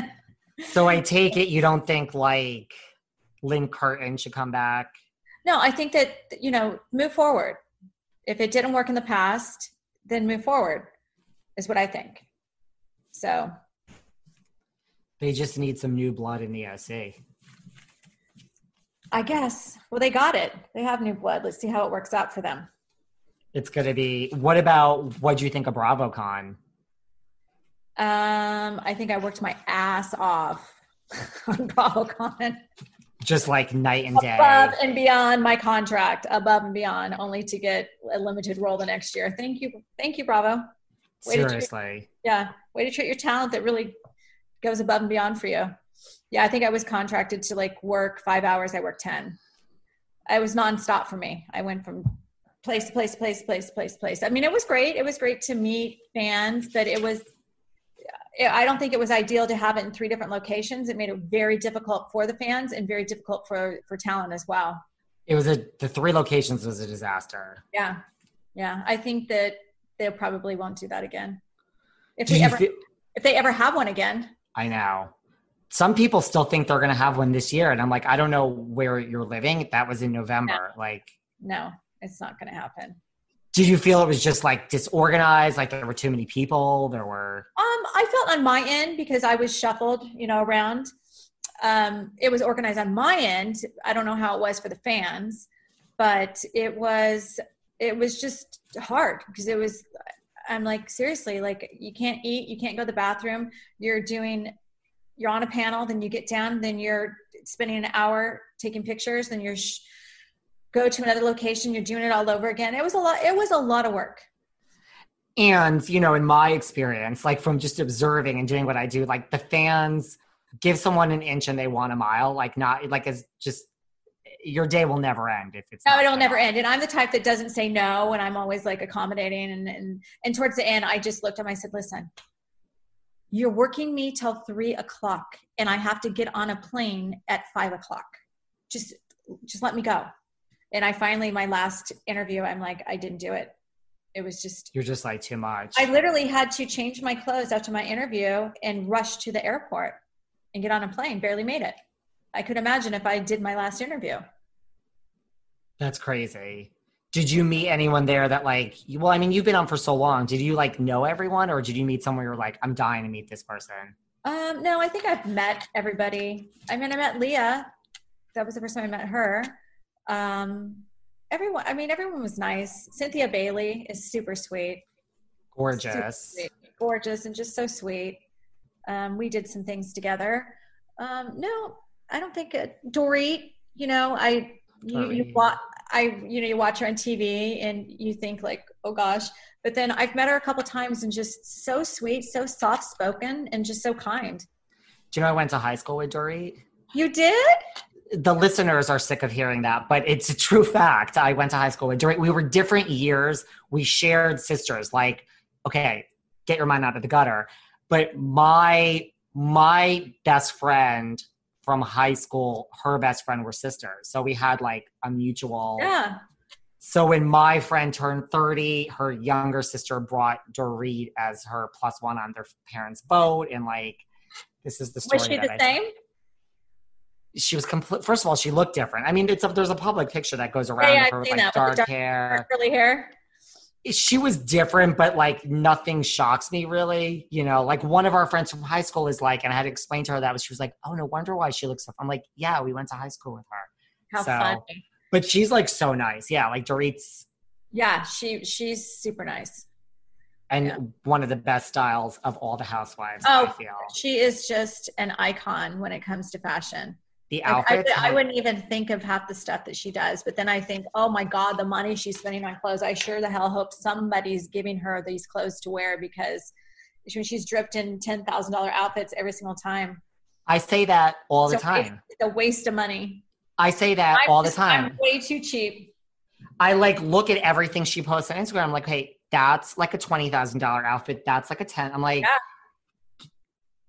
so I take it you don't think like Lynne Curtin should come back? No, I think that you know, move forward. If it didn't work in the past, then move forward is what I think. So they just need some new blood in the SC. I guess. Well, they got it. They have new blood. Let's see how it works out for them. It's going to be. What about what do you think of BravoCon? Um, I think I worked my ass off on BravoCon just like night and day. above and beyond my contract. Above and beyond only to get a limited role the next year. Thank you thank you bravo. Way seriously treat, yeah way to treat your talent that really goes above and beyond for you. Yeah i think i was contracted to like work five hours i worked 10 i was nonstop for me. I went from place to place to place to place to place to place. I mean it was great. It was great to meet fans but it was I don't think it was ideal to have it in three different locations. It made it very difficult for the fans and very difficult for for talent as well. It was a the three locations was a disaster. Yeah, yeah. I think that they probably won't do that again. If do they ever feel- if they ever have one again. I know. Some people still think they're going to have one this year, and I'm like, I don't know where you're living. That was in November. No. Like, no, it's not going to happen did you feel it was just like disorganized like there were too many people there were um i felt on my end because i was shuffled you know around. Um it was organized on my end. I don't know how it was for the fans but it was it was just hard because it was i'm like seriously like you can't eat you can't go to the bathroom. You're doing you're on a panel, then you get down, then you're spending an hour taking pictures, then you're sh- go to another location, you're doing it all over again. It was a lot. It was a lot of work. And you know, in my experience, like from just observing and doing what I do, like the fans give someone an inch and they want a mile. Like not like as just your day will never end if it's no, not it'll never end. And I'm the type that doesn't say no, and I'm always like accommodating. And and and towards the end, I just looked at him. I said, "Listen, you're working me till three o'clock, and I have to get on a plane at five o'clock. Just just let me go." And I finally, my last interview, I'm like, I didn't do it. It was just You're just like too much. I literally had to change my clothes after my interview and rush to the airport and get on a plane. Barely made it. I could imagine if I did my last interview. That's crazy. Did you meet anyone there that like? Well, I mean, you've been on for so long. Did you like know everyone, or did you meet someone you're like, I'm dying to meet this person? Um, no, I think I've met everybody. I mean, I met Leah. That was the first time I met her. Um, everyone, I mean, everyone was nice. Cynthia Bailey is super sweet, Gorgeous. sweet, gorgeous, and just so sweet. Um, we did some things together. Um, no, I don't think it. Dorit, you know, I you, you Dorit. wa- I you know you watch her on TV and you think like, oh gosh. But then I've met her a couple times and just so sweet, so soft spoken, and just so kind. Do you know I went to high school with Dorit? You did? The listeners are sick of hearing that, but it's a true fact. I went to high school with. We were different years. We shared sisters. Like, okay, get your mind out of the gutter. But my my best friend from high school, her best friend were sisters. So we had like a mutual. Yeah. So when my friend turned 30, her younger sister brought Dorit as her plus one on their parents' boat. And like, this is the story. Was she the same? She was complete. First of all, she looked different. I mean, it's a, there's a public picture that goes around yeah, of her with like with dark, hair. Curly hair. She was different, but like nothing shocks me really. You know, like one of our friends from high school is like, and I had to explain to her that, but she was like, "Oh no, wonder why she looks so." I'm like, "Yeah, we went to high school with her." How So- funny. But she's like so nice. Yeah, like Dorit's Yeah, she she's super nice. and Yeah. one of the best styles of all the housewives. Oh, I feel She is just an icon when it comes to fashion. The Like, I, outfits. I wouldn't even think of half the stuff that she does, but then I think, oh my God, the money she's spending on clothes. I sure the hell hope somebody's giving her these clothes to wear because she- she's dripped in ten thousand dollar outfits every single time. I say that all the waste- time. It's a waste of money. I say that I'm all the time. I'm way too cheap. I like look at everything she posts on Instagram. I'm like, hey, that's like a twenty thousand dollar outfit. That's like a ten. I'm like, Yeah.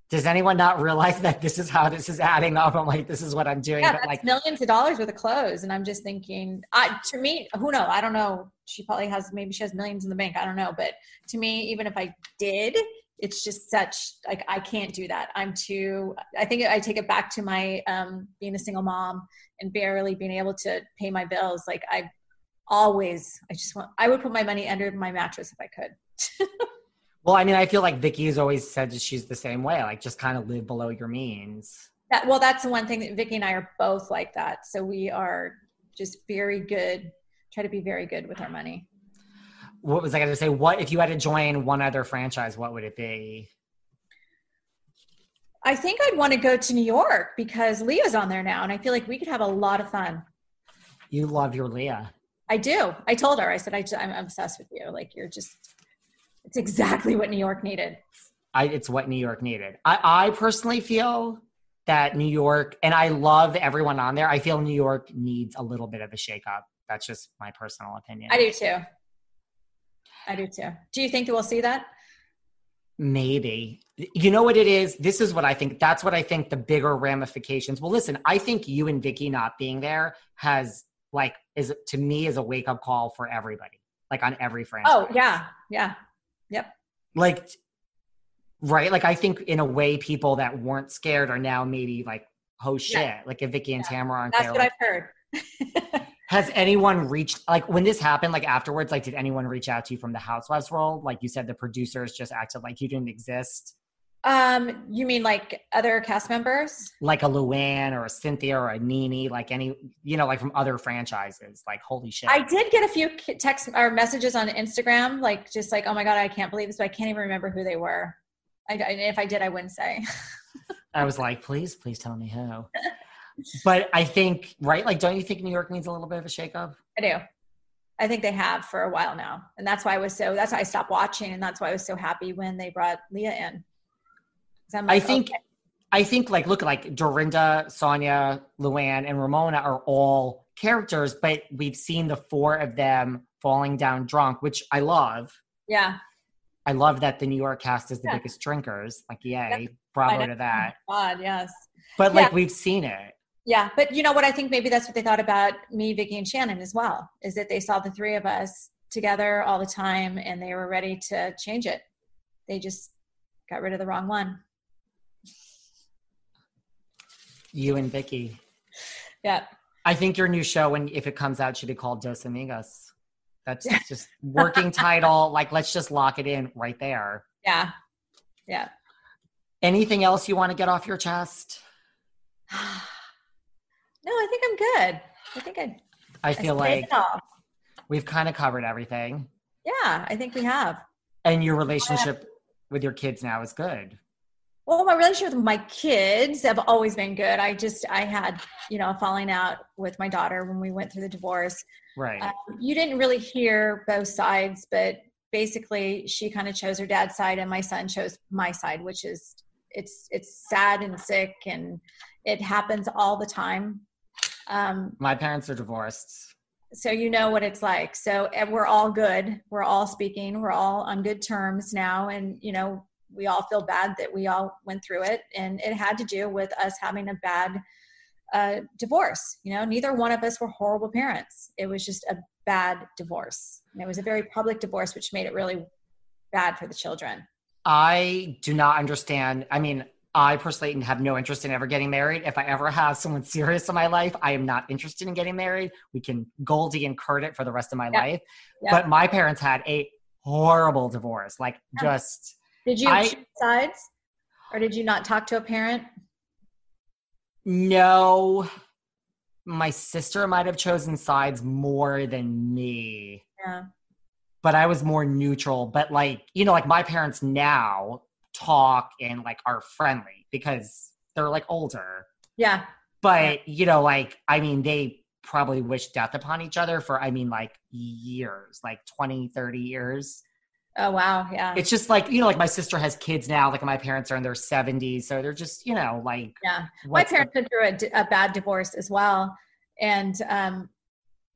Does anyone not realize that this is how this is adding up? I'm like, this is what I'm doing. Yeah, but that's like, millions of dollars worth of clothes, and I'm just thinking, I, to me, who knows? I don't know. She probably has, maybe she has millions in the bank. I don't know, but to me, even if I did, it's just such like I can't do that. I'm too. I think I take it back to my um, being a single mom and barely being able to pay my bills. Like I always, I just want. I would put my money under my mattress if I could. well, I mean, I feel like Vicki has always said that she's the same way. Like, just kind of live below your means. That well, that's the one thing that Vicki and I are both like that. So we are just very good. Try to be very good with our money. What was I going to say? What if you had to join one other franchise? What would it be? I think I'd want to go to New York because Leah's on there now, and I feel like we could have a lot of fun. You love your Leah. I do. I told her. I said I just, I'm obsessed with you. Like you're just. It's exactly what New York needed. I, it's what New York needed. I, I personally feel that New York, and I love everyone on there. I feel New York needs a little bit of a shakeup. That's just my personal opinion. I do too. I do too. Do you think that we'll see that? Maybe. You know what it is? This is what I think. That's what I think the bigger ramifications. Well, listen, I think you and Vicki not being there has like is to me is a wake up call for everybody. Like on every franchise. Oh yeah, yeah, yep. Like right? Like I think in a way people that weren't scared are now maybe like, oh shit. Yeah. Like if Vicki and Tamra aren't That's there. what like, I've heard. has anyone reached like when this happened, like afterwards, like did anyone reach out to you from the housewives world? Like you said the producers just acted like you didn't exist. Um, you mean like other cast members? like a Luann or a Cynthia or a NeNe, like any, you know, like from other franchises. Like, holy shit. I did get a few text or messages on Instagram, like just like, "Oh my god, I can't believe this," but I can't even remember who they were. I, I- if I did, I wouldn't say. I was like, please, please tell me who. but I think, right? Like, don't you think New York needs a little bit of a shakeup? I do. I think they have for a while now. And that's why I was so, that's why I stopped watching. And that's why I was so happy when they brought Leah in. Like, I think, okay. I think like, look, like Dorinda, Sonja, Luann, and Ramona are all characters, but we've seen the four of them falling down drunk, which I love. Yeah. I love that the New York cast is the yeah. biggest drinkers. Like, yay, yeah. bravo to that. Oh God, yes. But like we've seen it. Yeah, but you know what? I think maybe that's what they thought about me, Vicki, and Shannon as well. Is that they saw the three of us together all the time, and they were ready to change it. They just got rid of the wrong one. You and Vicki. Yeah. I think your new show, when if it comes out, should be called Dos Amigos. That's just working title. Like, let's just lock it in right there. Yeah. Yeah. Anything else you want to get off your chest? no, I think I'm good. I think I. I feel I like we've kind of covered everything. Yeah, I think we have. And your relationship with your kids now is good. Well, my relationship with my kids have always been good. I just I had you know a falling out with my daughter when we went through the divorce. Right. Um, you didn't really hear both sides, but basically she kind of chose her dad's side, and my son chose my side, which is it's it's sad and sick, and it happens all the time. Um, my parents are divorced. So you know what it's like. So we're all good. We're all speaking. We're all on good terms now, and you know we all feel bad that we all went through it. And it had to do with us having a bad uh, divorce. You know neither one of us were horrible parents. It was just a bad divorce. And it was a very public divorce which made it really bad for the children. I do not understand. I mean I personally have no interest in ever getting married. If I ever have someone serious in my life, I am not interested in getting married. We can Goldie and Kurt it for the rest of my life. But my parents had a horrible divorce, like just did you I, choose sides, or did you not talk to a parent? No, my sister might have chosen sides more than me. Yeah. But I was more neutral. But like, you know, like my parents now talk and like are friendly because they're like older. Yeah. But, you know, like, I mean, they probably wish death upon each other for, I mean, like years, like 20, 30 years. Oh wow, yeah. It's just like you know, like my sister has kids now. Like my parents are in their seventies, so they're just you know, like yeah. My parents the- went through a, a, bad divorce as well, and um,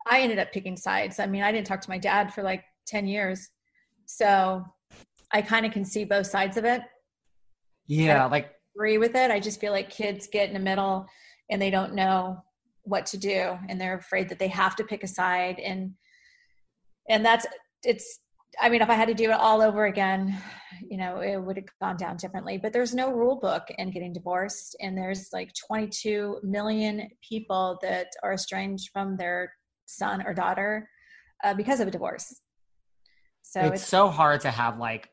I ended up picking sides. I mean, I didn't talk to my dad for like ten years, so I kind of can see both sides of it. Yeah, like agree with it. I just feel like kids get in the middle and they don't know what to do, and they're afraid that they have to pick a side, and and that's it's I mean, if I had to do it all over again, you know, it would have gone down differently. But there's no rule book in getting divorced, and there's like 22 million people that are estranged from their son or daughter uh, because of a divorce. So it's, it's so hard to have like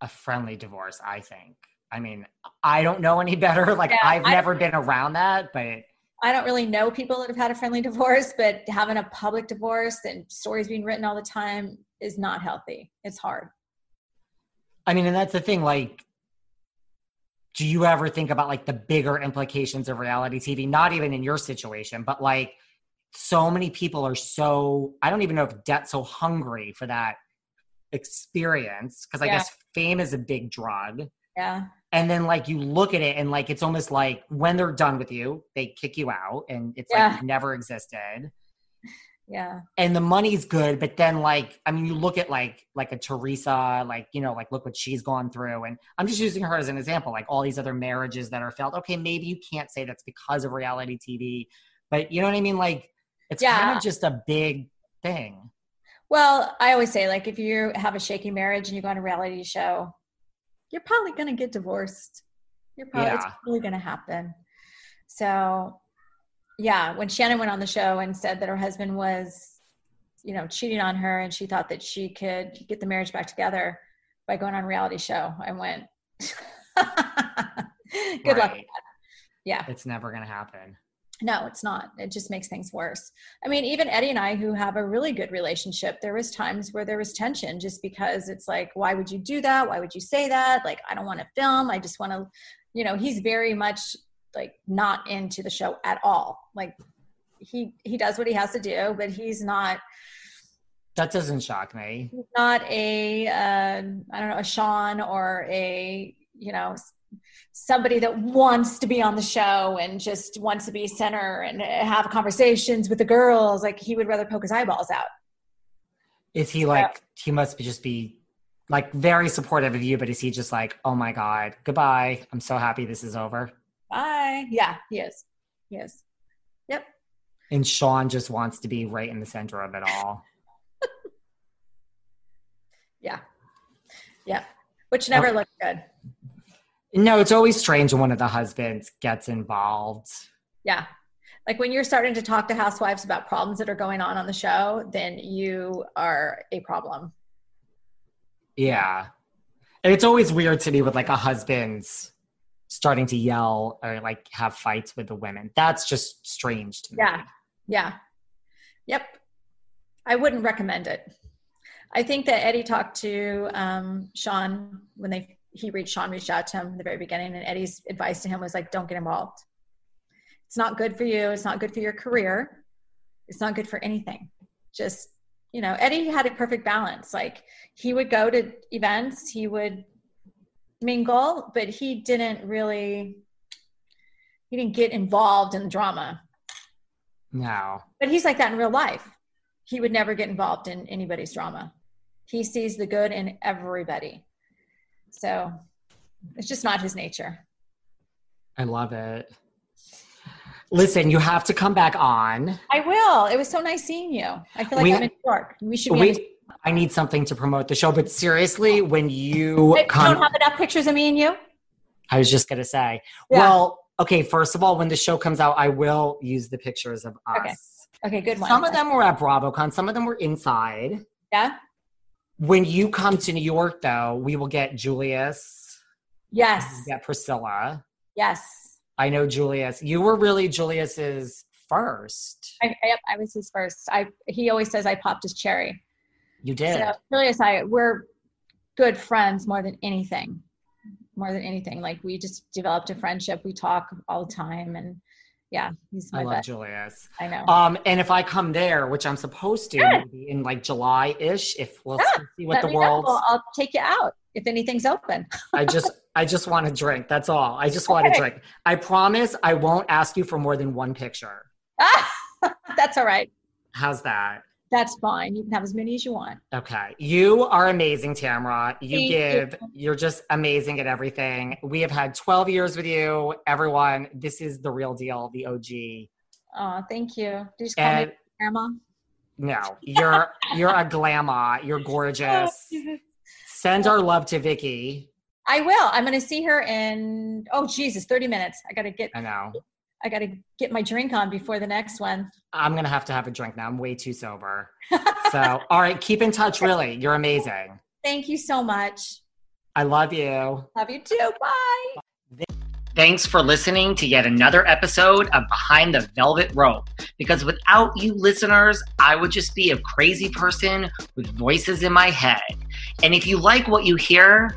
a friendly divorce. I think. I mean, I don't know any better. Like yeah, I've never been around that, but I don't really know people that have had a friendly divorce, but having a public divorce and stories being written all the time is not healthy. It's hard. I mean, and that's the thing. Like, do you ever think about like the bigger implications of reality TV? Not even in your situation, but like so many people are so, I don't even know if debt's so hungry for that experience because I yeah. guess fame is a big drug. Yeah and then like you look at it and like it's almost like when they're done with you they kick you out and it's yeah. like never existed yeah and the money's good but then like i mean you look at like like a teresa like you know like look what she's gone through and i'm just using her as an example like all these other marriages that are failed okay maybe you can't say that's because of reality tv but you know what i mean like it's yeah. kind of just a big thing well i always say like if you have a shaky marriage and you go on a reality show you're probably going to get divorced. You're probably, yeah. it's probably going to happen. So, yeah, when Shannon went on the show and said that her husband was, you know, cheating on her and she thought that she could get the marriage back together by going on a reality show, I went, good right. luck. Yeah. It's never going to happen. No, it's not. It just makes things worse. I mean, even Eddie and I, who have a really good relationship, there was times where there was tension just because it's like, why would you do that? Why would you say that? Like, I don't want to film. I just want to, you know, he's very much like not into the show at all. Like he he does what he has to do, but he's not That doesn't shock me. he's not a uh, I don't know a Sean or a you know somebody that wants to be on the show and just wants to be center and have conversations with the girls. Like he would rather poke his eyeballs out. Is he like he must be just be like very supportive of you, but is he just like, oh my god, goodbye. I'm so happy this is over. Bye. Yeah, he is. He is. Yep. And Sean just wants to be right in the center of it all. Yeah. Yeah. Which never oh. looked good. No, it's always strange when one of the husbands gets involved. Yeah. Like when you're starting to talk to housewives about problems that are going on on the show, then you are a problem. Yeah. And it's always weird to me with like a husband's starting to yell or like have fights with the women. That's just strange to me. Yeah. Yeah. Yep. I wouldn't recommend it. I think that Eddie talked to um, Sean when they he reached Sean reached out to him in the very beginning, and Eddie's advice to him was like, "Don't get involved. It's not good for you. It's not good for your career. It's not good for anything. Just you know, Eddie had a perfect balance. Like he would go to events, he would mingle, but he didn't really he didn't get involved in the drama. No. But he's like that in real life. He would never get involved in anybody's drama. He sees the good in everybody. So it's just not his nature. I love it. Listen, you have to come back on. I will. It was so nice seeing you. I feel like We- I'm in New York. We should be. We, I need something to promote the show, but seriously, when you don't have enough pictures of me and you? I was just gonna say, Yeah. well, okay. First of all, when the show comes out, I will use the pictures of us. Okay. Okay, good one. Some of them were at BravoCon, some of them were inside. Yeah. When you come to New York, though, we will get Julius, Yes. we'll get Priscilla. Yes. I know Julius. You were really Julius's first. I, I, I was his first. I he always says I popped his cherry. You did. So Julius, I we're good friends more than anything. More than anything, like we just developed a friendship. We talk all the time, and yeah, he's my I love best. Julius. I know. Um, and if I come there, which I'm supposed to, in like July ish, if we'll Yeah, see what the know. world. I'll, I'll take you out if anything's open. I just, I just want to drink. That's all. I just want to Okay. drink. I promise I won't ask you for more than one picture. Ah, That's all right. How's that? That's fine. You can have as many as you want. Okay. You are amazing, Tamra. You Thank give, you. you're just amazing at everything. We have had 12 years with you. Everyone, this is the real deal, the OG. Oh, thank you. Did you just call And me grandma? no, you're, you're a glamour. You're gorgeous. Oh, Send our love to Vicki. I will. I'm going to see her in oh Jesus, 30 minutes. I got to get I know. I got to get my drink on before the next one. I'm gonna have to have a drink now. I'm way too sober. So, all right, keep in touch. Really, you're amazing. Thank you so much. I love you. Love you too. Bye. Thanks for listening to yet another episode of Behind the Velvet Rope. Because without you listeners, I would just be a crazy person with voices in my head. And if you like what you hear,